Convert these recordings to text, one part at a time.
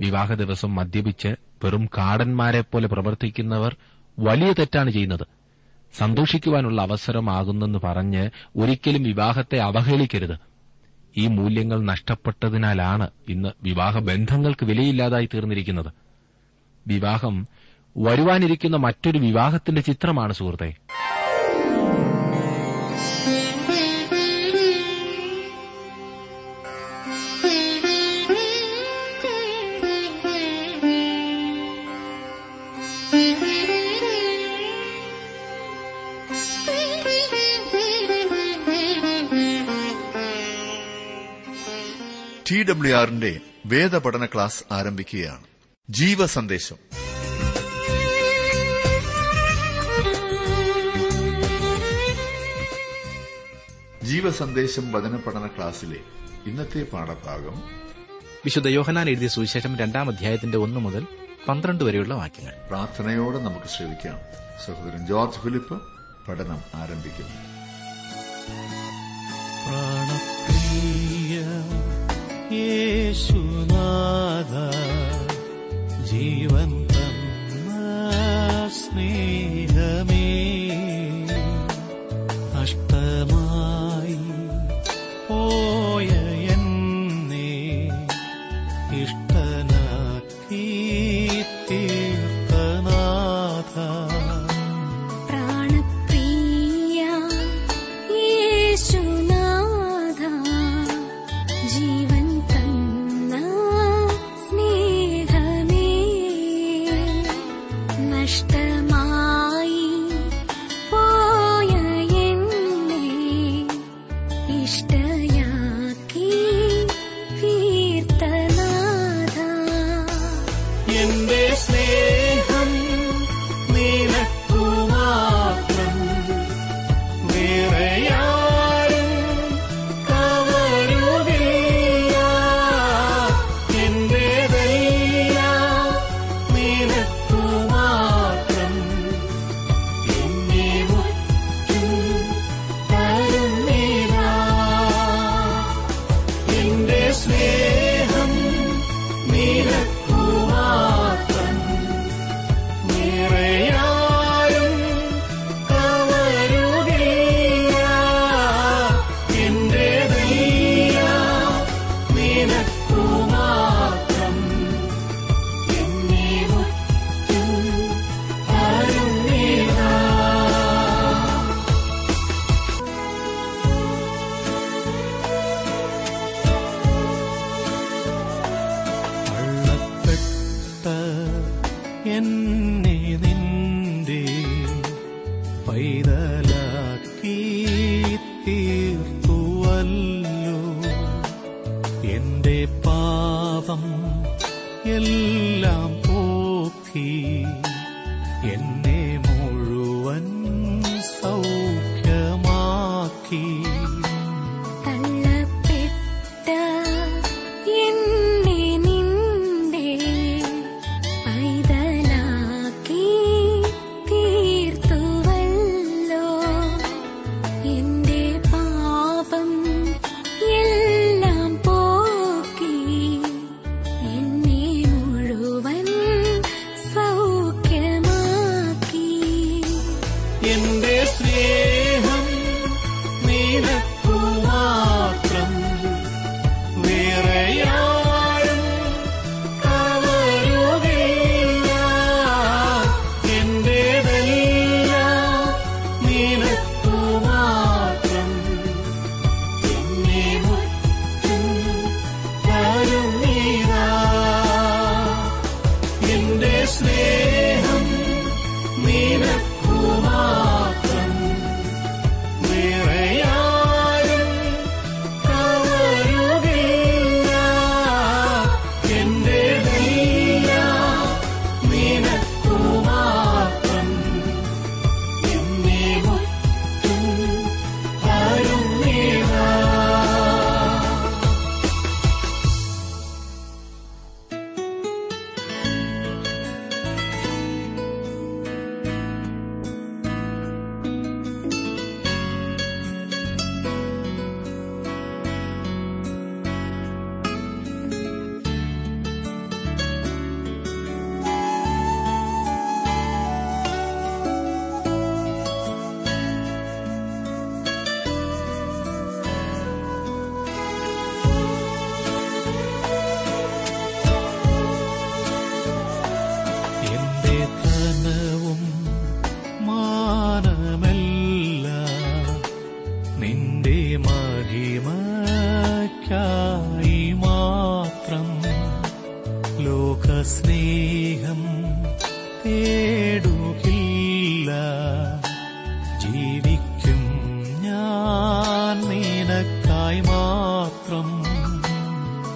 വിവാഹ ദിവസം മദ്യപിച്ച് വെറും കാടന്മാരെ പോലെ പ്രവർത്തിക്കുന്നവർ വലിയ തെറ്റാണ് ചെയ്യുന്നത്. സന്തോഷിക്കുവാനുള്ള അവസരമാകുന്നെന്ന് പറഞ്ഞ് ഒരിക്കലും വിവാഹത്തെ അവഹേളിക്കരുത്. ഈ മൂല്യങ്ങൾ നഷ്ടപ്പെട്ടതിനാലാണ് ഇന്ന് വിവാഹ ബന്ധങ്ങൾക്ക് വിലയില്ലാതായി തീർന്നിരിക്കുന്നത്. വിവാഹം വരുവാനിരിക്കുന്ന മറ്റൊരു വിവാഹത്തിന്റെ ചിത്രമാണ് സുഹൃത്തെ. ടി ഡബ്ല്യു ആറിന്റെ വേദപഠന ക്ലാസ് ആരംഭിക്കുകയാണ്. ജീവ ജീവസന്ദേശം. ജീവസന്ദേശം വചന പഠന ക്ലാസ്സിലെ ഇന്നത്തെ പാഠഭാഗം വിശുദ്ധ യോഹനാൻ എഴുതിയ സുവിശേഷം രണ്ടാം അധ്യായത്തിന്റെ ഒന്ന് മുതൽ പന്ത്രണ്ട് വരെയുള്ള വാക്യങ്ങൾ. പ്രാർത്ഥനയോടെ നമുക്ക് ശ്രമിക്കാം സഹോദരൻ ജോർജ് ഫിലിപ്പ് പഠനം ആരംഭിക്കുന്നു. जीवन्त ಇಷ್ಟ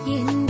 എന്റെ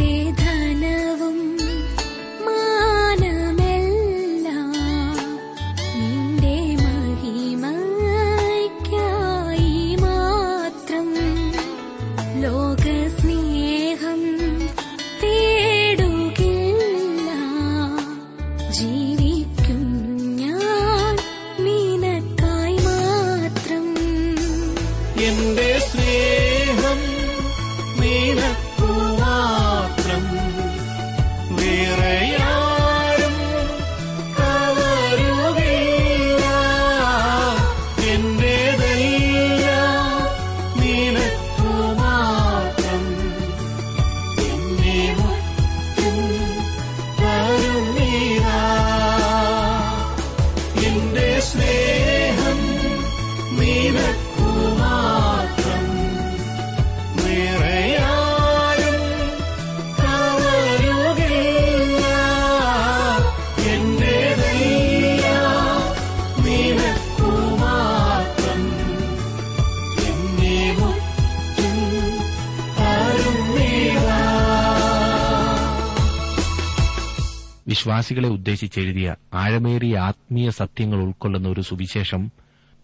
വിശ്വാസികളെ ഉദ്ദേശിച്ചെഴുതിയ ആഴമേറിയ ആത്മീയ സത്യങ്ങൾ ഉൾക്കൊള്ളുന്ന ഒരു സുവിശേഷം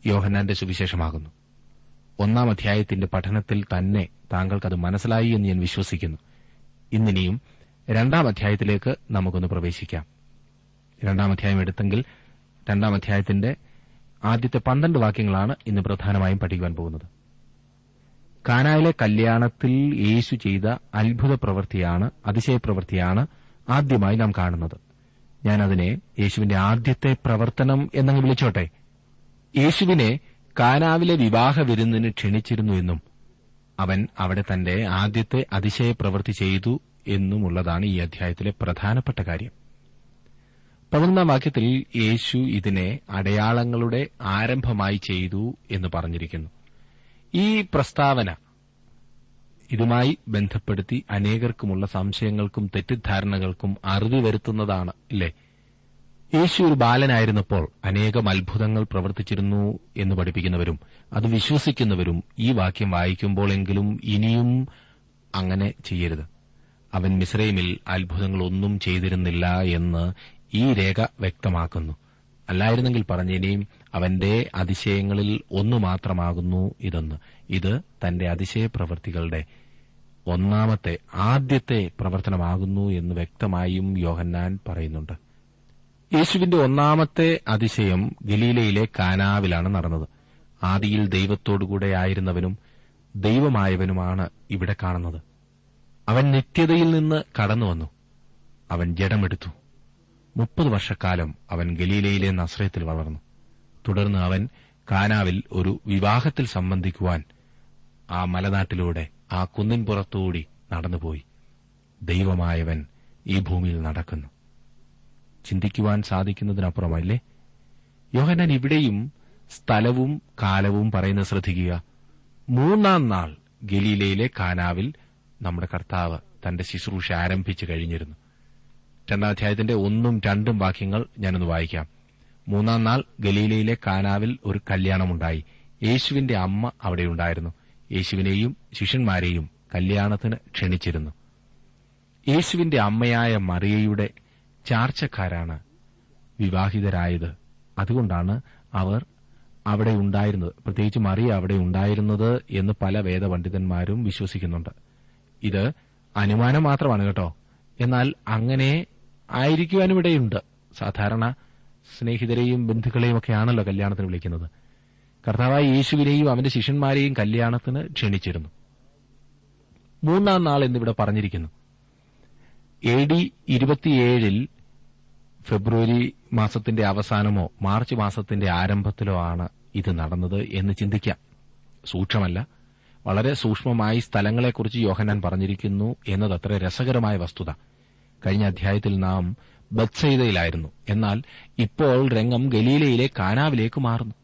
യോഹന്നാന്റെ സുവിശേഷമാകുന്നു. ഒന്നാം അധ്യായത്തിന്റെ പഠനത്തിൽ തന്നെ താങ്കൾക്കത് മനസ്സിലായി എന്ന് ഞാൻ വിശ്വസിക്കുന്നു. ഇന്നിനിയും രണ്ടാം അധ്യായത്തിലേക്ക് നമുക്കൊന്ന് പ്രവേശിക്കാം. രണ്ടാം അധ്യായം എടുത്തെങ്കിൽ രണ്ടാം അധ്യായത്തിന്റെ ആദ്യത്തെ പന്ത്രണ്ട് വാക്യങ്ങളാണ് ഇന്ന് പ്രധാനമായും പഠിക്കുവാൻ പോകുന്നത്. കാനായിലെ കല്യാണത്തിൽ യേശു ചെയ്ത അത്ഭുത പ്രവൃത്തിയാണ് അതിശയപ്രവൃത്തിയാണ് ആദ്യമായി നാം കാണുന്നത്. ഞാൻ അതിനെ യേശുവിന്റെ ആദ്യത്തെ പ്രവർത്തനം എന്നങ്ങ് വിളിച്ചോട്ടെ. യേശുവിനെ കാനാവിലെ വിവാഹ വിരുന്നിന് ക്ഷണിച്ചിരുന്നു എന്നും അവൻ അവിടെ തന്റെ ആദ്യത്തെ അതിശയ പ്രവൃത്തി ചെയ്തു എന്നുമുള്ളതാണ് ഈ അധ്യായത്തിലെ പ്രധാനപ്പെട്ട കാര്യം. പതിനൊന്നാം വാക്യത്തിൽ യേശു ഇതിനെ അടയാളങ്ങളുടെ ആരംഭമായി ചെയ്തു എന്ന് പറഞ്ഞിരിക്കുന്നു. ഈ പ്രസ്താവന ഇതുമായി ബന്ധപ്പെടുത്തി അനേകർക്കുമുള്ള സംശയങ്ങൾക്കും തെറ്റിദ്ധാരണകൾക്കും അറുതി വരുത്തുന്നതാണ് ഇല്ലേ യേശു ഒരു ബാലനായിരുന്നപ്പോൾ അനേകം അത്ഭുതങ്ങൾ പ്രവർത്തിച്ചിരുന്നു എന്ന് പഠിപ്പിക്കുന്നവരും അത് വിശ്വസിക്കുന്നവരും ഈ വാക്യം വായിക്കുമ്പോഴെങ്കിലും ഇനിയും അങ്ങനെ ചെയ്യരുത്. അവൻ മിസ്രൈമിൽ അത്ഭുതങ്ങളൊന്നും ചെയ്തിരുന്നില്ല എന്ന് ഈ രേഖ വ്യക്തമാക്കുന്നു. അല്ലായിരുന്നെങ്കിൽ പറഞ്ഞേനെയും അവന്റെ അതിശയങ്ങളിൽ ഒന്നു മാത്രമാകുന്നു ഇതെന്ന്. ഇത് തന്റെ അതിശയ പ്രവൃത്തികളുടെ ഒന്നാമത്തെ ആദ്യത്തെ പ്രവർത്തനമാകുന്നു എന്ന് വ്യക്തമായും യോഹന്നാൻ പറയുന്നുണ്ട്. യേശുവിന്റെ ഒന്നാമത്തെ അതിശയം ഗലീലയിലെ കാനാവിലാണ് നടന്നത്. ആദിയിൽ ദൈവത്തോടുകൂടെ ആയിരുന്നവനും ദൈവമായവനുമാണ് ഇവിടെ കാണുന്നത്. അവൻ നിത്യതയിൽ നിന്ന് കടന്നുവന്നു. അവൻ ജഡമെടുത്തു. മുപ്പത് വർഷക്കാലം അവൻ ഗലീലയിലെ നസ്രയത്തിൽ വളർന്നു. തുടർന്ന് അവൻ കാനാവിൽ ഒരു വിവാഹത്തിൽ സംബന്ധിക്കുവാൻ ആ മലനാട്ടിലൂടെ ആ കുന്നിൻ പുറത്തുകൂടി നടന്നുപോയി. ദൈവമായവൻ ഈ ഭൂമിയിൽ നടക്കുന്നു. ചിന്തിക്കുവാൻ സാധിക്കുന്നതിനപ്പുറമല്ലേ? യോഹനാൻ ഇവിടെയും സ്ഥലവും കാലവും പറയുന്നത് ശ്രദ്ധിക്കുക. മൂന്നാം നാൾ ഗലീലയിലെ കാനാവിൽ നമ്മുടെ കർത്താവ് തന്റെ ശുശ്രൂഷ ആരംഭിച്ചു കഴിഞ്ഞിരുന്നു. രണ്ടാം അധ്യായത്തിന്റെ ഒന്നും രണ്ടും വാക്യങ്ങൾ ഞാനൊന്ന് വായിക്കാം. മൂന്നാം നാൾ ഗലീലയിലെ കാനാവിൽ ഒരു കല്യാണമുണ്ടായി. യേശുവിന്റെ അമ്മ അവിടെയുണ്ടായിരുന്നു യേശുവിനെയും ശിഷ്യന്മാരെയും കല്യാണത്തിന് ക്ഷണിച്ചിരുന്നു. യേശുവിന്റെ അമ്മയായ മറിയയുടെ ചാർച്ചക്കാരാണ് വിവാഹിതരായത്. അതുകൊണ്ടാണ് അവർ അവിടെ ഉണ്ടായിരുന്നത്. പ്രത്യേകിച്ച് മറിയ അവിടെ ഉണ്ടായിരുന്നത് എന്ന് പല വേദപണ്ഡിതന്മാരും വിശ്വസിക്കുന്നുണ്ട്. ഇത് അനുമാനം മാത്രമാണ് കേട്ടോ. എന്നാൽ അങ്ങനെ ആയിരിക്കുവാനും ഇടയുണ്ട്. സാധാരണ സ്നേഹിതരെയും ബന്ധുക്കളെയും ഒക്കെയാണല്ലോ കല്യാണത്തിന് വിളിക്കുന്നത്. കർത്താവായ യേശുവിനെയും അവന്റെ ശിഷ്യന്മാരെയും കല്യാണത്തിന് ക്ഷണിച്ചിരുന്നു. മൂന്നാം നാൾ എന്നിവിടെ പറഞ്ഞിരിക്കുന്നു. എ ഡി ഇരുപത്തിയേഴിൽ ഫെബ്രുവരി മാസത്തിന്റെ അവസാനമോ മാർച്ച് മാസത്തിന്റെ ആരംഭത്തിലോ ആണ് ഇത് നടന്നത് എന്ന് ചിന്തിക്കാം. സൂക്ഷ്മമല്ല. വളരെ സൂക്ഷ്മമായി സ്ഥലങ്ങളെക്കുറിച്ച് യോഹനാൻ പറഞ്ഞിരിക്കുന്നു എന്നതത്ര രസകരമായ വസ്തുത. കഴിഞ്ഞ അധ്യായത്തിൽ നാം ബത്സയിതയിലായിരുന്നു എന്നാൽ ഇപ്പോൾ രംഗം ഗലീലയിലെ കാനാവിലേക്ക് മാറുന്നു.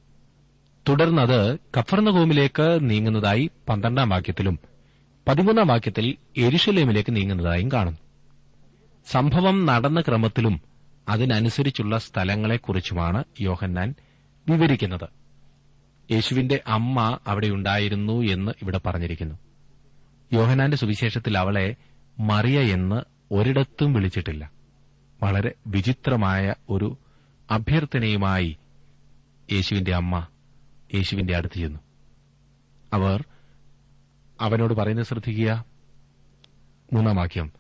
തുടർന്നത് കഫർണഹോമിലേക്ക് നീങ്ങുന്നതായി പന്ത്രണ്ടാം വാക്യത്തിലും പതിമൂന്നാം വാക്യത്തിൽ എരുഷലേമിലേക്ക് നീങ്ങുന്നതായും കാണുന്നു. സംഭവം നടന്ന ക്രമത്തിലും അതിനനുസരിച്ചുള്ള സ്ഥലങ്ങളെക്കുറിച്ചുമാണ് യോഹന്നാൻ വിവരിക്കുന്നത്. യേശുവിന്റെ അമ്മ അവിടെയുണ്ടായിരുന്നു എന്ന് ഇവിടെ പറഞ്ഞിരിക്കുന്നു. യോഹനാന്റെ സുവിശേഷത്തിൽ അവളെ മറിയ എന്ന് ഒരിടത്തും വിളിച്ചിട്ടില്ല. വളരെ വിചിത്രമായ ഒരു അഭ്യർത്ഥനയുമായി യേശുവിന്റെ അമ്മ യേശുവിന്റെ അടുത്ത് ചെന്നു. അവർ അവനോട് പറയുന്നത് ശ്രദ്ധിക്കുക. മൂന്നാം വാക്യം.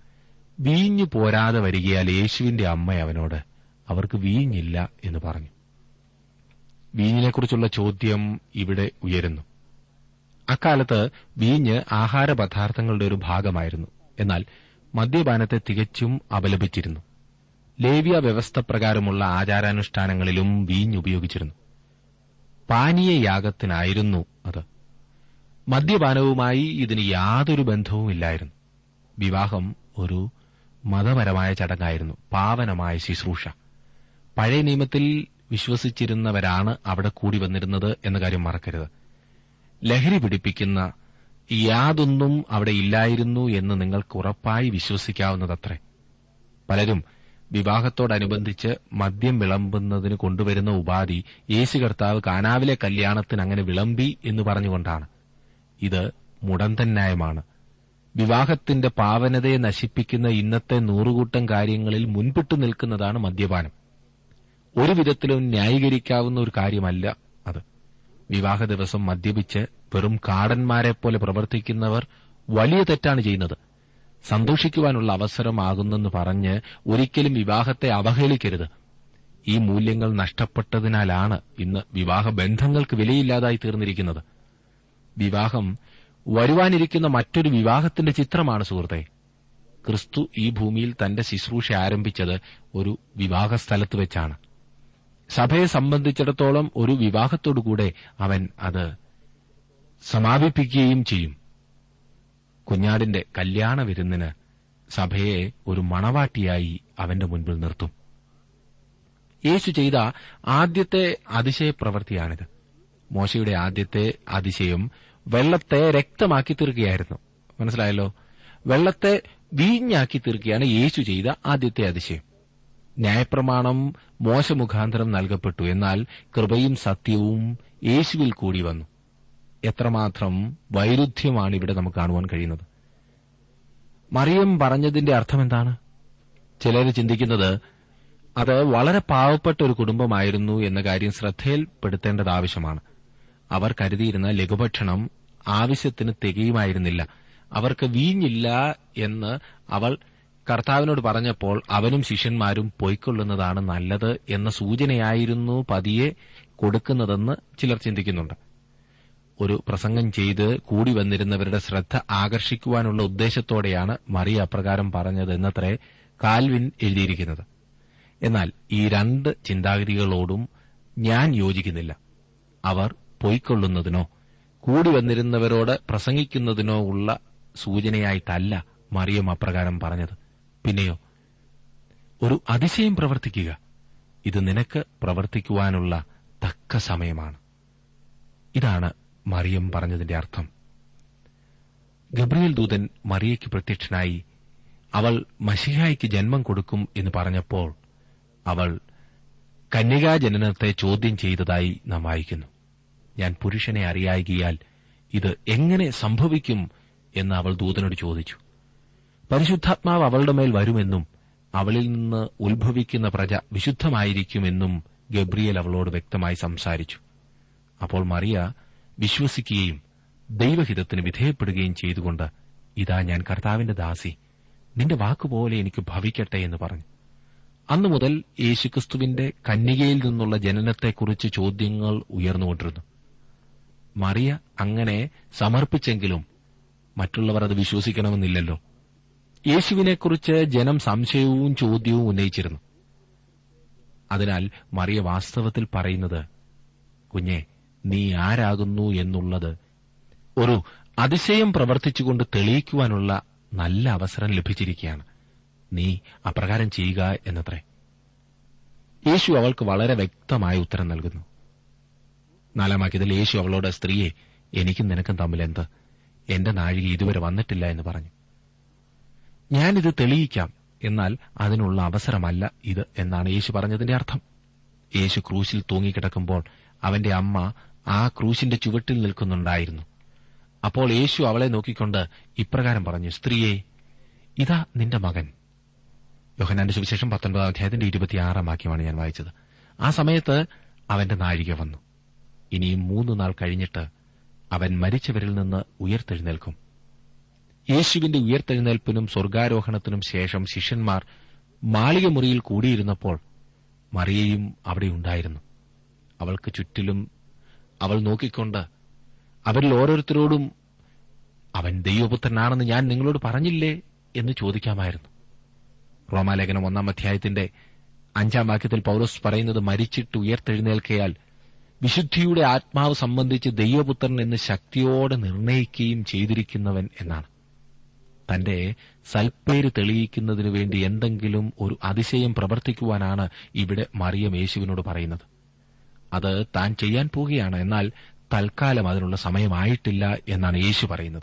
വീഞ്ഞു പോരാതെ വരികയാൽ യേശുവിന്റെ അമ്മ അവനോട് അവർക്ക് വീഞ്ഞില്ല എന്ന് പറഞ്ഞു. വീഞ്ഞിനെക്കുറിച്ചുള്ള ചോദ്യം ഇവിടെ ഉയരുന്നു. അക്കാലത്ത് വീഞ്ഞ് ആഹാരപദാർത്ഥങ്ങളുടെ ഒരു ഭാഗമായിരുന്നു. എന്നാൽ മദ്യപാനത്തെ തികച്ചും അപലപിച്ചിരുന്നു. ലേവ്യ വ്യവസ്ഥ പ്രകാരമുള്ള ആചാരാനുഷ്ഠാനങ്ങളിലും വീഞ്ഞ് ഉപയോഗിച്ചിരുന്നു പാനീയയാഗത്തിനായിരുന്നു അത്. മദ്യപാനവുമായി ഇതിന് യാതൊരു ബന്ധവുമില്ലായിരുന്നു. വിവാഹം ഒരു മതപരമായ ചടങ്ങായിരുന്നു. പാവനമായ ശുശ്രൂഷ. പഴയ നിയമത്തിൽ വിശ്വസിച്ചിരുന്നവരാണ് അവിടെ കൂടി വന്നിരുന്നത് എന്ന കാര്യം മറക്കരുത്. ലഹരി പിടിപ്പിക്കുന്ന യാതൊന്നും അവിടെ ഇല്ലായിരുന്നു എന്ന് നിങ്ങൾക്ക് ഉറപ്പായി വിശ്വസിക്കാവുന്നതത്രേ. പലരും വിവാഹത്തോടനുബന്ധിച്ച് മദ്യം വിളമ്പുന്നതിന് കൊണ്ടുവരുന്ന ഉപാധി യേശു കർത്താവ് കാനാവിലെ കല്യാണത്തിന് അങ്ങനെ വിളമ്പി എന്ന് പറഞ്ഞുകൊണ്ടാണ്. ഇത് മുടന്തൻ ന്യായമാണ് വിവാഹത്തിന്റെ പാവനതയെ നശിപ്പിക്കുന്ന ഇന്നത്തെ നൂറുകൂട്ടം കാര്യങ്ങളിൽ മുൻപിട്ടു നിൽക്കുന്നതാണ് മദ്യപാനം. ഒരു വിധത്തിലും ന്യായീകരിക്കാവുന്ന ഒരു കാര്യമല്ല അത്. വിവാഹ ദിവസം മദ്യപിച്ച് വെറും കാടന്മാരെ പോലെ പ്രവർത്തിക്കുന്നവർ വലിയ തെറ്റാണ് ചെയ്യുന്നത്. സന്തോഷിക്കുവാനുള്ള അവസരമാകുന്നെന്ന് പറഞ്ഞ് ഒരിക്കലും വിവാഹത്തെ അവഹേളിക്കരുത്. ഈ മൂല്യങ്ങൾ നഷ്ടപ്പെട്ടതിനാലാണ് ഇന്ന് വിവാഹ ബന്ധങ്ങൾക്ക് വിലയില്ലാതായി തീർന്നിരിക്കുന്നത്. വിവാഹം വരുവാനിരിക്കുന്ന മറ്റൊരു വിവാഹത്തിന്റെ ചിത്രമാണ് സുഹൃത്തെ. ക്രിസ്തു ഈ ഭൂമിയിൽ തന്റെ ശുശ്രൂഷ ആരംഭിച്ചത് ഒരു വിവാഹ സ്ഥലത്ത് വെച്ചാണ്. സഭയെ സംബന്ധിച്ചിടത്തോളം ഒരു വിവാഹത്തോടുകൂടെ അവൻ അത് സമാപിപ്പിക്കുകയും ചെയ്യും. കുഞ്ഞാടിന്റെ കല്യാണ വിരുന്നിന് സഭയെ ഒരു മണവാട്ടിയായി അവന്റെ മുൻപിൽ നിർത്തും. യേശു ചെയ്ത ആദ്യത്തെ അതിശയപ്രവൃത്തിയാണിത്. മോശയുടെ ആദ്യത്തെ അതിശയം വെള്ളത്തെ രക്തമാക്കി തീർക്കുകയായിരുന്നു. മനസ്സിലായല്ലോ? വെള്ളത്തെ വീഞ്ഞാക്കി തീർക്കുകയാണ് യേശു ചെയ്ത ആദ്യത്തെ അതിശയം. ന്യായപ്രമാണം മോശമുഖാന്തരം നൽകപ്പെട്ടു എന്നാൽ കൃപയും സത്യവും യേശുവിൽ കൂടി വന്നു. എത്രമാത്രം വൈരുദ്ധ്യമാണ് ഇവിടെ നമുക്ക് കാണുവാൻ കഴിയുന്നത്. മറിയം പറഞ്ഞതിന്റെ അർത്ഥം എന്താണ് ചിലർ ചിന്തിക്കുന്നത് അത് വളരെ പാവപ്പെട്ട ഒരു കുടുംബമായിരുന്നു എന്ന കാര്യം ശ്രദ്ധയിൽപ്പെടുത്തേണ്ടത് ആവശ്യമാണ്. അവർ കരുതിയിരുന്ന ലഘുഭക്ഷണം ആവശ്യത്തിന് തികയുമായിരുന്നില്ല. അവർക്ക് വീഞ്ഞില്ല എന്ന് അവൾ കർത്താവിനോട് പറഞ്ഞപ്പോൾ അവനും ശിഷ്യന്മാരും പൊയ്ക്കൊള്ളുന്നതാണ് നല്ലത് എന്ന സൂചനയായിരുന്നു പതിയെ കൊടുക്കുന്നതെന്ന് ചിലർ ചിന്തിക്കുന്നുണ്ട്. ഒരു പ്രസംഗം ചെയ്ത് കൂടി വന്നിരുന്നവരുടെ ശ്രദ്ധ ആകർഷിക്കുവാനുള്ള ഉദ്ദേശത്തോടെയാണ് മറിയ അപ്രകാരം പറഞ്ഞത് എന്നത്രേ കാൽവിൻ എഴുതിയിരിക്കുന്നത്. എന്നാൽ ഈ രണ്ട് ചിന്താഗതികളോടും ഞാൻ യോജിക്കുന്നില്ല. അവർ പൊയ്ക്കൊള്ളുന്നതിനോ കൂടി വന്നിരുന്നവരോട് പ്രസംഗിക്കുന്നതിനോ ഉള്ള സൂചനയായിട്ടല്ല മറിയം അപ്രകാരം പറഞ്ഞത്. പിന്നെയോ ഒരു അതിശയം പ്രവർത്തിക്കുക. ഇത് നിനക്ക് പ്രവർത്തിക്കുവാനുള്ള തക്ക സമയമാണ്. ഇതാണ് മറിയം പറഞ്ഞതിന്റെ അർത്ഥം. ഗബ്രിയേൽ ദൂതൻ മറിയയ്ക്ക് പ്രത്യക്ഷനായി അവൾ മഷിഹായ്ക്ക് ജന്മം കൊടുക്കും എന്ന് പറഞ്ഞപ്പോൾ അവൾ കന്യകാജനനത്തെ ചോദ്യം ചെയ്തതായി നാം വായിക്കുന്നു. ഞാൻ പുരുഷനെ അറിയായികയാൽ ഇത് എങ്ങനെ സംഭവിക്കും എന്ന് അവൾ ദൂതനോട് ചോദിച്ചു. പരിശുദ്ധാത്മാവ് അവളുടെ മേൽ വരുമെന്നും അവളിൽ നിന്ന് ഉത്ഭവിക്കുന്ന പ്രജ വിശുദ്ധമായിരിക്കുമെന്നും ഗബ്രിയേൽ അവളോട് വ്യക്തമായി സംസാരിച്ചു. അപ്പോൾ മറിയ വിശ്വസിക്കുകയും ദൈവഹിതത്തിന് വിധേയപ്പെടുകയും ചെയ്തുകൊണ്ട് ഇതാ ഞാൻ കർത്താവിന്റെ ദാസി. നിന്റെ വാക്കുപോലെ എനിക്ക് ഭവിക്കട്ടെ എന്ന് പറഞ്ഞു. അന്നു മുതൽ യേശുക്രിസ്തുവിന്റെ കന്യകയിൽ നിന്നുള്ള ജനനത്തെക്കുറിച്ച് ചോദ്യങ്ങൾ ഉയർന്നുകൊണ്ടിരുന്നു. മറിയ അങ്ങനെ സമർപ്പിച്ചെങ്കിലും മറ്റുള്ളവർ അത് വിശ്വസിക്കണമെന്നില്ലല്ലോ. യേശുവിനെക്കുറിച്ച് ജനം സംശയവും ചോദ്യവും ഉന്നയിച്ചിരുന്നു. അതിനാൽ മറിയ വാസ്തവത്തിൽ പറയുന്നത് കുഞ്ഞെ നീ ആരാകുന്നു എന്നുള്ളത് ഒരു അതിശയം പ്രവർത്തിച്ചുകൊണ്ട് തെളിയിക്കുവാനുള്ള നല്ല അവസരം ലഭിച്ചിരിക്കുകയാണ്. നീ അപ്രകാരം ചെയ്യുക എന്നത്രേ. യേശു അവൾക്ക് വളരെ വ്യക്തമായ ഉത്തരം നൽകുന്നു. നാലാമാക്കിയതിൽ യേശു അവളോട് സ്ത്രീയെ എനിക്കും നിനക്കും തമ്മിൽ എന്ത്? എന്റെ നാഴിക ഇതുവരെ വന്നിട്ടില്ല എന്ന് പറഞ്ഞു. ഞാനിത് തെളിയിക്കാം. എന്നാൽ അതിനുള്ള അവസരമല്ല ഇത് എന്നാണ് യേശു പറഞ്ഞതിന്റെ അർത്ഥം. യേശു ക്രൂശിൽ തൂങ്ങിക്കിടക്കുമ്പോൾ അവന്റെ അമ്മ ആ ക്രൂശിന്റെ ചുവട്ടിൽ നിൽക്കുന്നുണ്ടായിരുന്നു. അപ്പോൾ യേശു അവളെ നോക്കിക്കൊണ്ട് ഇപ്രകാരം പറഞ്ഞു സ്ത്രീയെ ഇതാ നിന്റെ മകൻ. യോഹനാന്റെ സുവിശേഷം പത്തൊൻപതാം അധ്യായത്തിന്റെ ഇരുപത്തിയാറാം വാക്യമാണ് ഞാൻ വായിച്ചത്. ആ സമയത്ത് അവന്റെ നാഴിക വന്നു. ഇനിയും മൂന്ന് നാൾ കഴിഞ്ഞിട്ട് അവൻ മരിച്ചവരിൽ നിന്ന് ഉയർത്തെഴുന്നേൽക്കും. യേശുവിന്റെ ഉയർത്തെഴുന്നേൽപ്പിനും സ്വർഗാരോഹണത്തിനും ശേഷം ശിഷ്യന്മാർ മാളിക മുറിയിൽ കൂടിയിരുന്നപ്പോൾ മറിയയും അവിടെയുണ്ടായിരുന്നു അവൾക്ക് ചുറ്റിലും അവൾ നോക്കിക്കൊണ്ട് അവരിൽ ഓരോരുത്തരോടും അവൻ ദൈവപുത്രനാണെന്ന് ഞാൻ നിങ്ങളോട് പറഞ്ഞില്ലേ എന്ന് ചോദിക്കാമായിരുന്നു. റോമാലേഖനം ഒന്നാം അധ്യായത്തിന്റെ അഞ്ചാം വാക്യത്തിൽ പൌലോസ് പറയുന്നത് മരിച്ചിട്ട് ഉയർത്തെഴുന്നേൽക്കയാൽ വിശുദ്ധിയുടെ ആത്മാവ് സംബന്ധിച്ച് ദൈവപുത്രൻ എന്ന് ശക്തിയോടെ നിർണയിക്കുകയും ചെയ്തിരിക്കുന്നവൻ എന്നാണ്. തന്റെ സൽപ്പേര് തെളിയിക്കുന്നതിനു വേണ്ടി എന്തെങ്കിലും ഒരു അതിശയം പ്രവർത്തിക്കുവാനാണ് ഇവിടെ മറിയം യേശുവിനോട് പറയുന്നത്. അത് താൻ ചെയ്യാൻ പോകുകയാണ് എന്നാൽ തൽക്കാലം അതിനുള്ള സമയമായിട്ടില്ല എന്നാണ് യേശു പറയുന്നത്.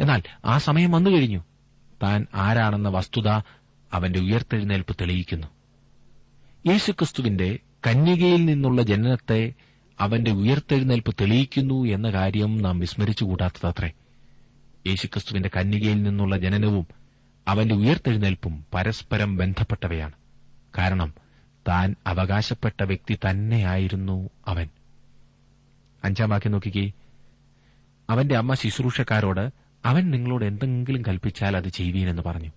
എന്നാൽ ആ സമയം വന്നു കഴിഞ്ഞു. താൻ ആരാണെന്ന വസ്തുത അവന്റെ ഉയർത്തെഴുന്നേൽപ്പ് തെളിയിക്കുന്നു. യേശുക്രിസ്തുവിന്റെ കന്യകയിൽ നിന്നുള്ള ജനനത്തെ അവന്റെ ഉയർത്തെഴുന്നേൽപ്പ് തെളിയിക്കുന്നു എന്ന കാര്യം നാം വിസ്മരിച്ചുകൂടാത്തതത്രേ. യേശുക്രിസ്തുവിന്റെ കന്യകയിൽ നിന്നുള്ള ജനനവും അവന്റെ ഉയർത്തെഴുന്നേൽപ്പും പരസ്പരം ബന്ധപ്പെട്ടവയാണ്. കാരണം താൻ അവകാശപ്പെട്ട വ്യക്തി തന്നെയായിരുന്നു അവൻ. അഞ്ചാം വാക്യം നോക്കിക്കേ. അവന്റെ അമ്മ ശുശ്രൂഷക്കാരോട് അവൻ നിങ്ങളോട് എന്തെങ്കിലും കൽപ്പിച്ചാൽ അത് ചെയ്യുവീനെന്ന് പറഞ്ഞു.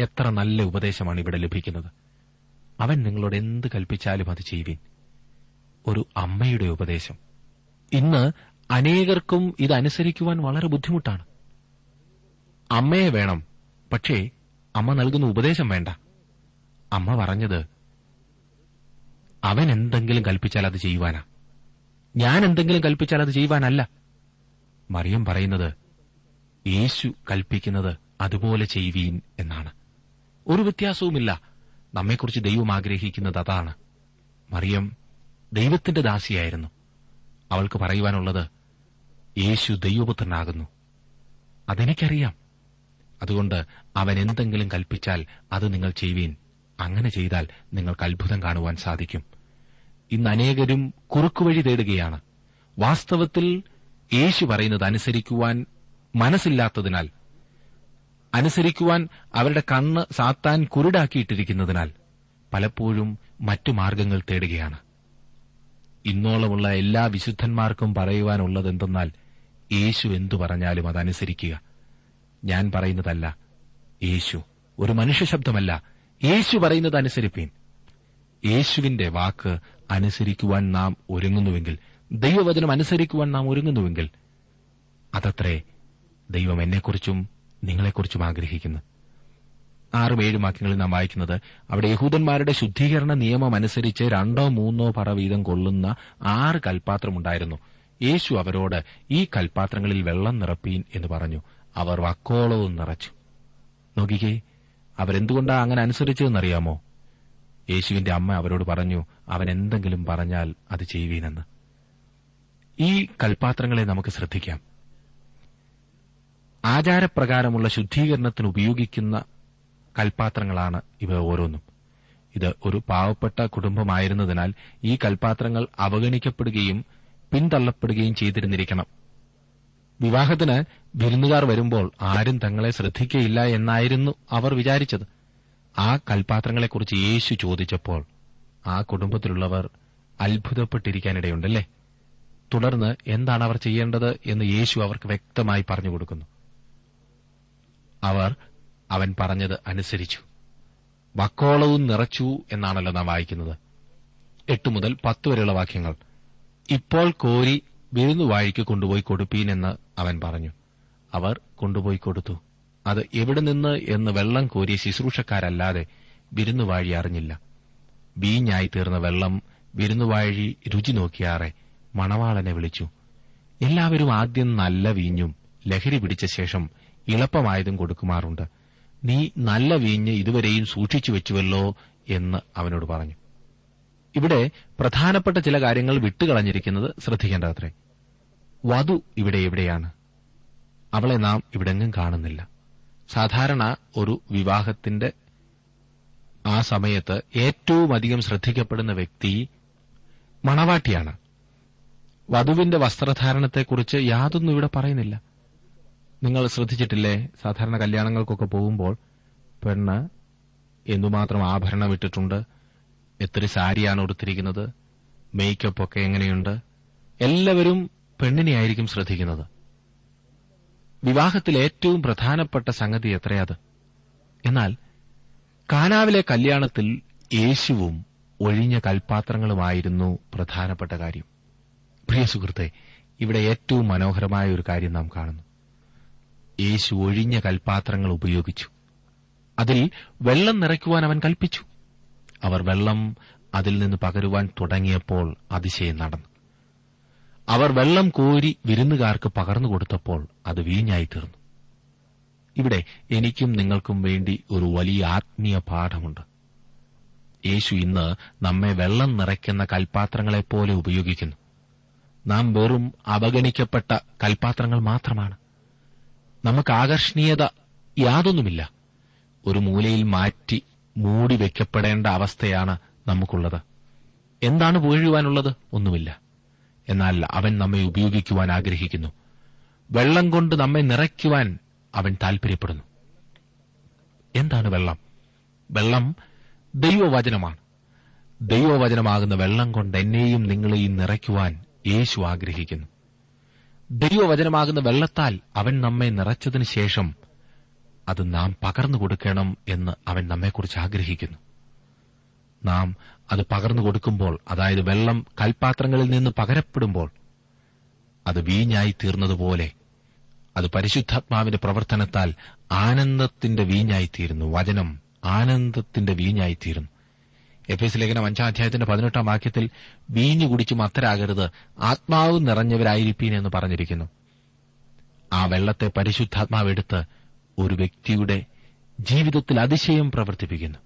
എത്ര നല്ല ഉപദേശമാണ് ഇവിടെ ലഭിക്കുന്നത്. അവൻ നിങ്ങളോട് എന്ത് കൽപ്പിച്ചാലും അത് ചെയ്യുവീൻ. ഒരു അമ്മയുടെ ഉപദേശം. ഇന്ന് അനേകർക്കും ഇത് വളരെ ബുദ്ധിമുട്ടാണ്. അമ്മയെ വേണം പക്ഷേ അമ്മ നൽകുന്ന ഉപദേശം വേണ്ട. അമ്മ പറഞ്ഞത് അവൻ എന്തെങ്കിലും കൽപ്പിച്ചാൽ അത് ചെയ്യുവാനാ. ഞാൻ എന്തെങ്കിലും കൽപ്പിച്ചാൽ അത് ചെയ്യുവാനല്ല. മറിയം പറയുന്നത് യേശു കൽപ്പിക്കുന്നത് അതുപോലെ ചെയ്യുവീൻ എന്നാണ്. ഒരു വ്യത്യാസവുമില്ല. നമ്മെക്കുറിച്ച് ദൈവം ആഗ്രഹിക്കുന്നത് അതാണ്. മറിയം ദൈവത്തിന്റെ ദാസിയായിരുന്നു. അവൾക്ക് പറയുവാനുള്ളത് യേശു ദൈവപുത്രനാകുന്നു. അതെനിക്കറിയാം. അതുകൊണ്ട് അവൻ എന്തെങ്കിലും കൽപ്പിച്ചാൽ അത് നിങ്ങൾ ചെയ്യുവീൻ. അങ്ങനെ ചെയ്താൽ നിങ്ങൾക്ക് അത്ഭുതം കാണുവാൻ സാധിക്കും. ഇന്ന് അനേകരും കുറുക്കുവഴി തേടുകയാണ്. വാസ്തവത്തിൽ യേശു പറയുന്നത് അനുസരിക്കുവാൻ മനസ്സില്ലാത്തതിനാൽ അനുസരിക്കുവാൻ അവരുടെ കണ്ണ് സാത്താൻ കുരുടാക്കിയിട്ടിരിക്കുന്നതിനാൽ പലപ്പോഴും മറ്റു മാർഗങ്ങൾ തേടുകയാണ്. ഇന്നോളമുള്ള എല്ലാ വിശുദ്ധന്മാർക്കും പറയുവാനുള്ളത് എന്തെന്നാൽ യേശു എന്തു പറഞ്ഞാലും അതനുസരിക്കുക. ഞാൻ പറയുന്നതല്ല യേശു ഒരു മനുഷ്യ ശബ്ദമല്ല യേശു പറയുന്നത് അനുസരിപ്പീൻ. യേശുവിന്റെ വാക്ക് അനുസരിക്കുവാൻ നാം ഒരുങ്ങുന്നുവെങ്കിൽ ദൈവവചനം അനുസരിക്കുവാൻ നാം ഒരുങ്ങുന്നുവെങ്കിൽ അതത്രേ ദൈവം എന്നെക്കുറിച്ചും നിങ്ങളെക്കുറിച്ചും ആഗ്രഹിക്കുന്നു. ആറും ഏഴും വാക്യങ്ങളിൽ നാം വായിക്കുന്നത് അവിടെ യഹൂദന്മാരുടെ ശുദ്ധീകരണ നിയമം അനുസരിച്ച് രണ്ടോ മൂന്നോ പറ വീതം കൊള്ളുന്ന ആറ് കൽപ്പാത്രമുണ്ടായിരുന്നു യേശു അവരോട് ഈ കൽപ്പാത്രങ്ങളിൽ വെള്ളം നിറപ്പീൻ എന്ന് പറഞ്ഞു. അവർ വക്കോളവും നിറച്ചു. നോക്കിക്കേ അവരെന്തുകൊണ്ടാ അങ്ങനെ അനുസരിച്ചതെന്നറിയാമോ? യേശുവിന്റെ അമ്മ അവരോട് പറഞ്ഞു അവൻ എന്തെങ്കിലും പറഞ്ഞാൽ അത് ചെയ്യുവീനെന്ന്. ഈ കൽപാത്രങ്ങളെ നമുക്ക് ശ്രദ്ധിക്കാം. ആചാരപ്രകാരമുള്ള ശുദ്ധീകരണത്തിന് ഉപയോഗിക്കുന്ന കൽപാത്രങ്ങളാണ് ഇവ ഓരോന്നും. ഇത് ഒരു പാവപ്പെട്ട കുടുംബമായിരുന്നതിനാൽ ഈ കൽപാത്രങ്ങൾ അവഗണിക്കപ്പെടുകയും പിന്തള്ളപ്പെടുകയും ചെയ്തിരുന്നിരിക്കണം. വിവാഹത്തിന് വിരുന്നുകാർ വരുമ്പോൾ ആരും തങ്ങളെ ശ്രദ്ധിക്കയില്ല എന്നായിരുന്നു അവർ വിചാരിച്ചത്. ആ കൽപാത്രങ്ങളെക്കുറിച്ച് യേശു ചോദിച്ചപ്പോൾ ആ കുടുംബത്തിലുള്ളവർ അത്ഭുതപ്പെട്ടിരിക്കാനിടയുണ്ടല്ലേ? തുടർന്ന് എന്താണ് അവർ ചെയ്യേണ്ടത് എന്ന് യേശു അവർക്ക് വ്യക്തമായി പറഞ്ഞു കൊടുക്കുന്നു. അവർ അവൻ പറഞ്ഞത് അനുസരിച്ചു. വക്കോളവും നിറച്ചു എന്നാണല്ലോ നാം വായിക്കുന്നത്. എട്ട് മുതൽ പത്ത് വരെയുള്ള വാക്യങ്ങൾ. ഇപ്പോൾ കോരി വിരുന്നുവാഴിക്ക് കൊണ്ടുപോയി കൊടുപ്പീനെന്ന് അവൻ പറഞ്ഞു. അവർ കൊണ്ടുപോയി കൊടുത്തു. അത് എവിടെ നിന്ന് എന്ന് വെള്ളം കോരിയ ശുശ്രൂഷക്കാരല്ലാതെ വിരുന്നുവാഴി അറിഞ്ഞില്ല. വീഞ്ഞായി തീർന്ന വെള്ളം വിരുന്നുവാഴി രുചി നോക്കിയാറെ മണവാളനെ വിളിച്ചു. എല്ലാവരും ആദ്യം നല്ല വീഞ്ഞും ലഹരി പിടിച്ച ശേഷം ഇളപ്പമായതും കൊടുക്കുമാറുണ്ട്. നീ നല്ല വീഞ്ഞ് ഇതുവരെയും സൂക്ഷിച്ചു വെച്ചുവല്ലോ എന്ന് അവനോട് പറഞ്ഞു. ഇവിടെ പ്രധാനപ്പെട്ട ചില കാര്യങ്ങൾ വിട്ടുകളഞ്ഞിരിക്കുന്നത് ശ്രദ്ധിക്കേണ്ടതത്രേ വധു ഇവിടെ എവിടെയാണ്? അവളെ നാം ഇവിടെങ്ങും കാണുന്നില്ല. സാധാരണ ഒരു വിവാഹത്തിന്റെ ആ സമയത്ത് ഏറ്റവും അധികം ശ്രദ്ധിക്കപ്പെടുന്ന വ്യക്തി മണവാട്ടിയാണ്. വധുവിന്റെ വസ്ത്രധാരണത്തെക്കുറിച്ച് യാതൊന്നും ഇവിടെ പറയുന്നില്ല. നിങ്ങൾ ശ്രദ്ധിച്ചിട്ടില്ലേ? സാധാരണ കല്യാണങ്ങൾക്കൊക്കെ പോകുമ്പോൾ പെണ്ണ് എന്തുമാത്രം ആഭരണം ഇട്ടിട്ടുണ്ട്? എത്ര സാരിയാണ് ഉടുത്തിരിക്കുന്നത്? മേക്കപ്പ് ഒക്കെ എങ്ങനെയുണ്ട്? എല്ലാവരും പെണ്ണിനെയായിരിക്കും ശ്രദ്ധിക്കുന്നത്. വിവാഹത്തിൽ ഏറ്റവും പ്രധാനപ്പെട്ട സംഗതി എത്രയാത്? എന്നാൽ കാനാവിലെ കല്യാണത്തിൽ യേശുവും ഒഴിഞ്ഞ കൽപാത്രങ്ങളുമായിരുന്നു പ്രധാനപ്പെട്ട കാര്യം. പ്രിയ സുഹൃത്തെ ഇവിടെ ഏറ്റവും മനോഹരമായ ഒരു കാര്യം നാം കാണുന്നു. യേശു ഒഴിഞ്ഞ കൽപാത്രങ്ങൾ ഉപയോഗിച്ചു. അതിൽ വെള്ളം നിറയ്ക്കുവാൻ അവൻ കൽപ്പിച്ചു. അവർ വെള്ളം അതിൽ നിന്ന് പകരുവാൻ തുടങ്ങിയപ്പോൾ അതിശയം നടന്നു. അവർ വെള്ളം കോരി വിരുന്നുകാർക്ക് പകർന്നു കൊടുത്തപ്പോൾ അത് വീഞ്ഞായി തീർന്നു. ഇവിടെ എനിക്കും നിങ്ങൾക്കും വേണ്ടി ഒരു വലിയ ആത്മീയ പാഠമുണ്ട്. യേശു ഇന്ന് നമ്മെ വെള്ളം നിറയ്ക്കുന്ന കൽപാത്രങ്ങളെപ്പോലെ ഉപയോഗിക്കുന്നു. നാം വെറും അവഗണിക്കപ്പെട്ട കൽപാത്രങ്ങൾ മാത്രമാണ്. നമുക്ക് ആകർഷണീയത യാതൊന്നുമില്ല. ഒരു മൂലയിൽ മാറ്റി മൂടി വെക്കപ്പെടേണ്ട അവസ്ഥയാണ് നമുക്കുള്ളത്. എന്താണ് വീഴുവാനുള്ളത്? ഒന്നുമില്ല. എന്നാൽ അവൻ നമ്മെ ഉപയോഗിക്കുവാൻ ആഗ്രഹിക്കുന്നു. വെള്ളം കൊണ്ട് നമ്മെ നിറയ്ക്കുവാൻ അവൻ താൽപര്യപ്പെടുന്നു. എന്താണ് വെള്ളം? വെള്ളം ദൈവവചനമാണ്. ദൈവവചനമാകുന്ന വെള്ളം കൊണ്ട് എന്നെയും നിങ്ങളെയും നിറയ്ക്കുവാൻ യേശു ആഗ്രഹിക്കുന്നു. ദൈവവചനമാകുന്ന വെള്ളത്താൽ അവൻ നമ്മെ നിറച്ചതിന് ശേഷം അത് നാം പകർന്നു കൊടുക്കണം എന്ന് അവൻ നമ്മെക്കുറിച്ച് ആഗ്രഹിക്കുന്നു. നാം അത് പകർന്നു കൊടുക്കുമ്പോൾ അതായത് വെള്ളം കൽപാത്രങ്ങളിൽ നിന്ന് പകരപ്പെടുമ്പോൾ അത് വീഞ്ഞായി തീർന്നതുപോലെ അത് പരിശുദ്ധാത്മാവിന്റെ പ്രവർത്തനത്താൽ ആനന്ദത്തിന്റെ വീഞ്ഞായിത്തീരുന്നു. വചനം ആനന്ദത്തിന്റെ വീഞ്ഞായിത്തീരുന്നു. എഫ് എസ് ലേഖനം അഞ്ചാം അധ്യായത്തിന്റെ പതിനെട്ടാം വാക്യത്തിൽ വീഞ്ഞു കുടിച്ചു മത്തരാകരുത് ആത്മാവ് നിറഞ്ഞവരായിരിക്കീൻ എന്ന് പറഞ്ഞിരിക്കുന്നു. ആ വെള്ളത്തെ പരിശുദ്ധാത്മാവെടുത്ത് ഒരു വ്യക്തിയുടെ ജീവിതത്തിൽ അതിശയം പ്രവർത്തിപ്പിക്കുന്നു.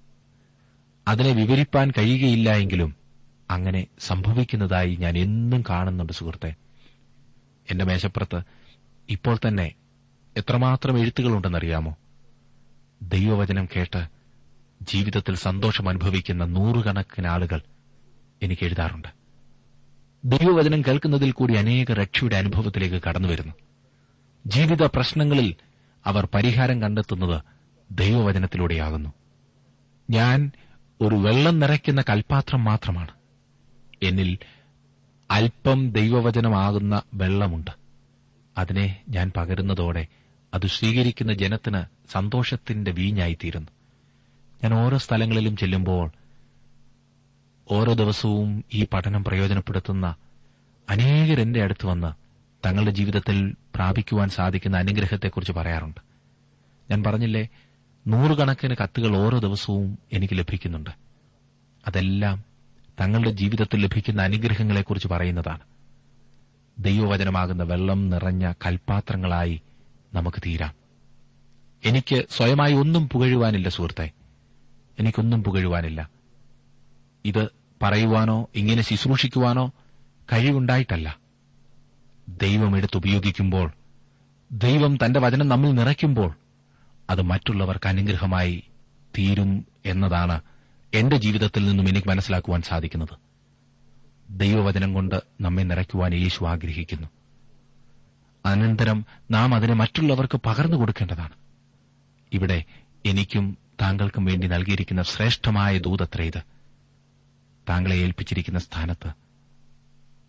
അതിനെ വിവരിപ്പാൻ കഴിയുകയില്ല എങ്കിലും അങ്ങനെ സംഭവിക്കുന്നതായി ഞാൻ എന്നും കാണുന്നുണ്ട് സുഹൃത്തെ. എന്റെ മേശപ്പുറത്ത് ഇപ്പോൾ തന്നെ എത്രമാത്രം എഴുത്തുകളുണ്ടെന്നറിയാമോ? ദൈവവചനം കേട്ട് ജീവിതത്തിൽ സന്തോഷം അനുഭവിക്കുന്ന നൂറുകണക്കിന് ആളുകൾ എനിക്ക് എഴുതാറുണ്ട്. ദൈവവചനം കേൾക്കുന്നതിൽ കൂടി അനേക രക്ഷയുടെ അനുഭവത്തിലേക്ക് കടന്നുവരുന്നു. ജീവിത പ്രശ്നങ്ങളിൽ അവർ പരിഹാരം കണ്ടെത്തുന്നത് ദൈവവചനത്തിലൂടെയാകുന്നു. ഞാൻ ഒരു വെള്ളം നിറയ്ക്കുന്ന കൽപാത്രം മാത്രമാണ്. എന്നിൽ അല്പം ദൈവവചനമാകുന്ന വെള്ളമുണ്ട്. അതിനെ ഞാൻ പകരുന്നതോടെ അത് സ്വീകരിക്കുന്ന ജനത്തിന് സന്തോഷത്തിന്റെ വീഞ്ഞായിത്തീരുന്നു. ഞാൻ ഓരോ സ്ഥലങ്ങളിലും ചെല്ലുമ്പോൾ ഓരോ ദിവസവും ഈ പഠനം പ്രയോജനപ്പെടുത്തുന്ന അനേകർ എന്റെ അടുത്ത് വന്ന് തങ്ങളുടെ ജീവിതത്തിൽ പ്രാപിക്കുവാൻ സാധിക്കുന്ന അനുഗ്രഹത്തെക്കുറിച്ച് പറയാറുണ്ട്. ഞാൻ പറഞ്ഞില്ലേ നൂറുകണക്കിന് കത്തുകൾ ഓരോ ദിവസവും എനിക്ക് ലഭിക്കുന്നുണ്ട്. അതെല്ലാം തങ്ങളുടെ ജീവിതത്തിൽ ലഭിക്കുന്ന അനുഗ്രഹങ്ങളെക്കുറിച്ച് പറയുന്നതാണ്. ദൈവവചനമാകുന്ന വെള്ളം നിറഞ്ഞ കൽപാത്രങ്ങളായി നമുക്ക് തീരാം. എനിക്ക് സ്വയമായി ഒന്നും പുകഴുവാനില്ല സുഹൃത്തെ. എനിക്കൊന്നും പുകഴുവാനില്ല. ഇത് പറയുവാനോ ഇങ്ങനെ ശുശ്രൂഷിക്കുവാനോ കഴിവുണ്ടായിട്ടല്ല. ദൈവം എടുത്തുപയോഗിക്കുമ്പോൾ ദൈവം തന്റെ വചനം നമ്മിൽ നിറയ്ക്കുമ്പോൾ അത് മറ്റുള്ളവർക്ക് അനുഗ്രഹമായി തീരും എന്നതാണ് എന്റെ ജീവിതത്തിൽ നിന്നും എനിക്ക് മനസ്സിലാക്കുവാൻ സാധിക്കുന്നത്. ദൈവവചനം കൊണ്ട് നമ്മെ നിറയ്ക്കുവാൻ യേശു ആഗ്രഹിക്കുന്നു. അനന്തരം നാം അതിനെ മറ്റുള്ളവർക്ക് പകർന്നു കൊടുക്കേണ്ടതാണ്. ഇവിടെ എനിക്കും താങ്കൾക്കും വേണ്ടി നൽകിയിരിക്കുന്ന ശ്രേഷ്ഠമായ ദൂതത്ര ഇത്. താങ്കളെ ഏൽപ്പിച്ചിരിക്കുന്ന സ്ഥാനത്ത്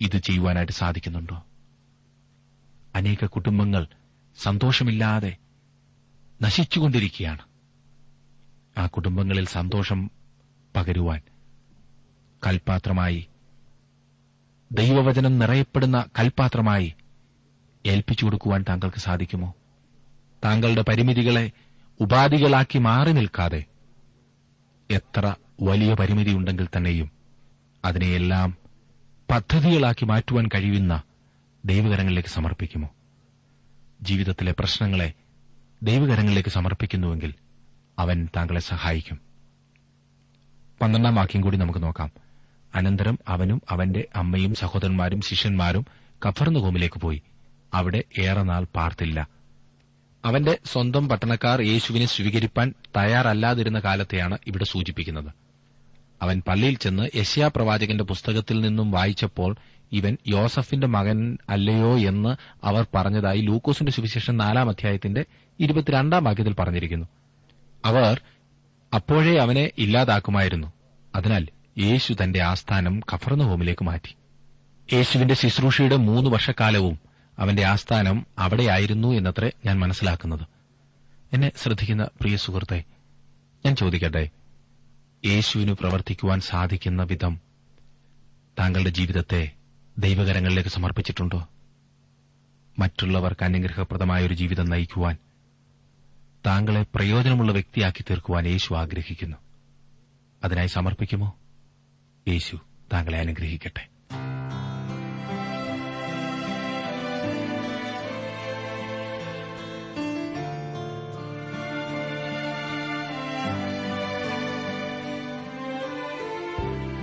ഇത് ചെയ്യുവാനായിട്ട് സാധിക്കുന്നുണ്ടോ? അനേക കുടുംബങ്ങൾ സന്തോഷമില്ലാതെ നശിച്ചുകൊണ്ടിരിക്കുകയാണ്. ആ കുടുംബങ്ങളിൽ സന്തോഷം പകരുവാൻ കൽപാത്രമായി ദൈവവചനം നിറയപ്പെടുന്ന കൽപാത്രമായി ഏൽപ്പിച്ചു കൊടുക്കുവാൻ താങ്കൾക്ക് സാധിക്കുമോ? താങ്കളുടെ പരിമിതികളെ ഉപാധികളാക്കി മാറി നിൽക്കാതെ എത്ര വലിയ പരിമിതിയുണ്ടെങ്കിൽ തന്നെയും അതിനെയെല്ലാം പദ്ധതികളാക്കി മാറ്റുവാൻ കഴിയുന്ന ദൈവകരങ്ങളിലേക്ക് സമർപ്പിക്കുമോ? ജീവിതത്തിലെ പ്രശ്നങ്ങളെ ദൈവകരങ്ങളിലേക്ക് സമർപ്പിക്കുന്നുവെങ്കിൽ അവൻ താങ്കളെ സഹായിക്കും. പന്ത്രണ്ടാം വാക്യം കൂടി നമുക്ക് നോക്കാം. അനന്തരം അവനും അവന്റെ അമ്മയും സഹോദരന്മാരും ശിഷ്യന്മാരും കഫർന്നുകോമിലേക്ക് പോയി. അവിടെ ഏറെനാൾ പാർത്തില്ല. അവന്റെ സ്വന്തം പട്ടണക്കാർ യേശുവിനെ സ്വീകരിപ്പാൻ തയ്യാറല്ലാതിരുന്ന കാലത്തെയാണ് ഇവിടെ സൂചിപ്പിക്കുന്നത്. അവൻ പള്ളിയിൽ ചെന്ന് യശ്യാ പ്രവാചകന്റെ പുസ്തകത്തിൽ നിന്നും വായിച്ചപ്പോൾ ഇവൻ യോസഫിന്റെ മകൻ അല്ലയോ എന്ന് അവർ പറഞ്ഞതായി ലൂക്കോസിന്റെ സുവിശേഷം നാലാം അധ്യായത്തിന്റെ ഇരുപത്തിരണ്ടാം വാക്യത്തിൽ പറഞ്ഞിരിക്കുന്നു. അവർ അപ്പോഴേ അവനെ ഇല്ലാതാക്കുമായിരുന്നു. അതിനാൽ യേശു തന്റെ ആസ്ഥാനം കഫർണഹോമിലേക്ക് മാറ്റി. യേശുവിന്റെ ശുശ്രൂഷയുടെ മൂന്ന് വർഷക്കാലവും അവന്റെ ആസ്ഥാനം അവിടെയായിരുന്നു എന്നത്രേ ഞാൻ മനസ്സിലാക്കുന്നത്. എന്നെ ശ്രദ്ധിക്കുന്ന പ്രിയ സുഹൃത്തെ ഞാൻ ചോദിക്കട്ടെ യേശുവിന് പ്രവർത്തിക്കുവാൻ സാധിക്കുന്ന വിധം താങ്കളുടെ ജീവിതത്തെ ദൈവകരങ്ങളിലേക്ക് സമർപ്പിച്ചിട്ടുണ്ടോ? മറ്റുള്ളവർക്ക് അനുഗ്രഹപ്രദമായ ഒരു ജീവിതം നയിക്കുവാൻ താങ്കളെ പ്രയോജനമുള്ള വ്യക്തിയാക്കി തീർക്കുവാൻ യേശു ആഗ്രഹിക്കുന്നു. അതിനായി സമർപ്പിക്കുമോ? യേശു താങ്കളെ അനുഗ്രഹിക്കട്ടെ.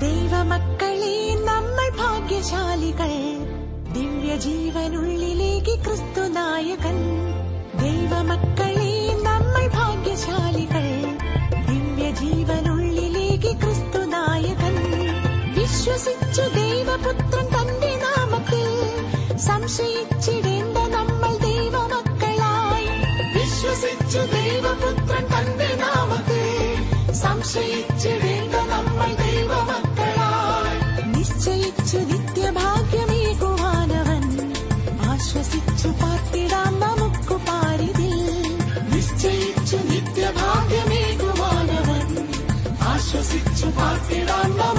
ദൈവമക്കളെ നമ്മൾ ഭാഗ്യശാലികൾ. ദിവ്യജീവനുള്ളിലേക്ക് ക്രിസ്തു നായകൻ ദൈവമക്കളെ നമ്മൾ ഭാഗ്യശാലികൾ. ദിവ്യജീവനുള്ളിലേക്ക് ക്രിസ്തു നായകൻ വിശ്വസിച്ചു ദൈവപുത്രൻ തന്റെ നാമത്തിൽ. സംശയിച്ചിടേണ്ട നമ്മൾ ദൈവമക്കളായി. വിശ്വസിച്ചു ദൈവപുത്രൻ തന്റെ നാമത്തിൽ. സംശയിച്ചിടേണ്ട su partirán los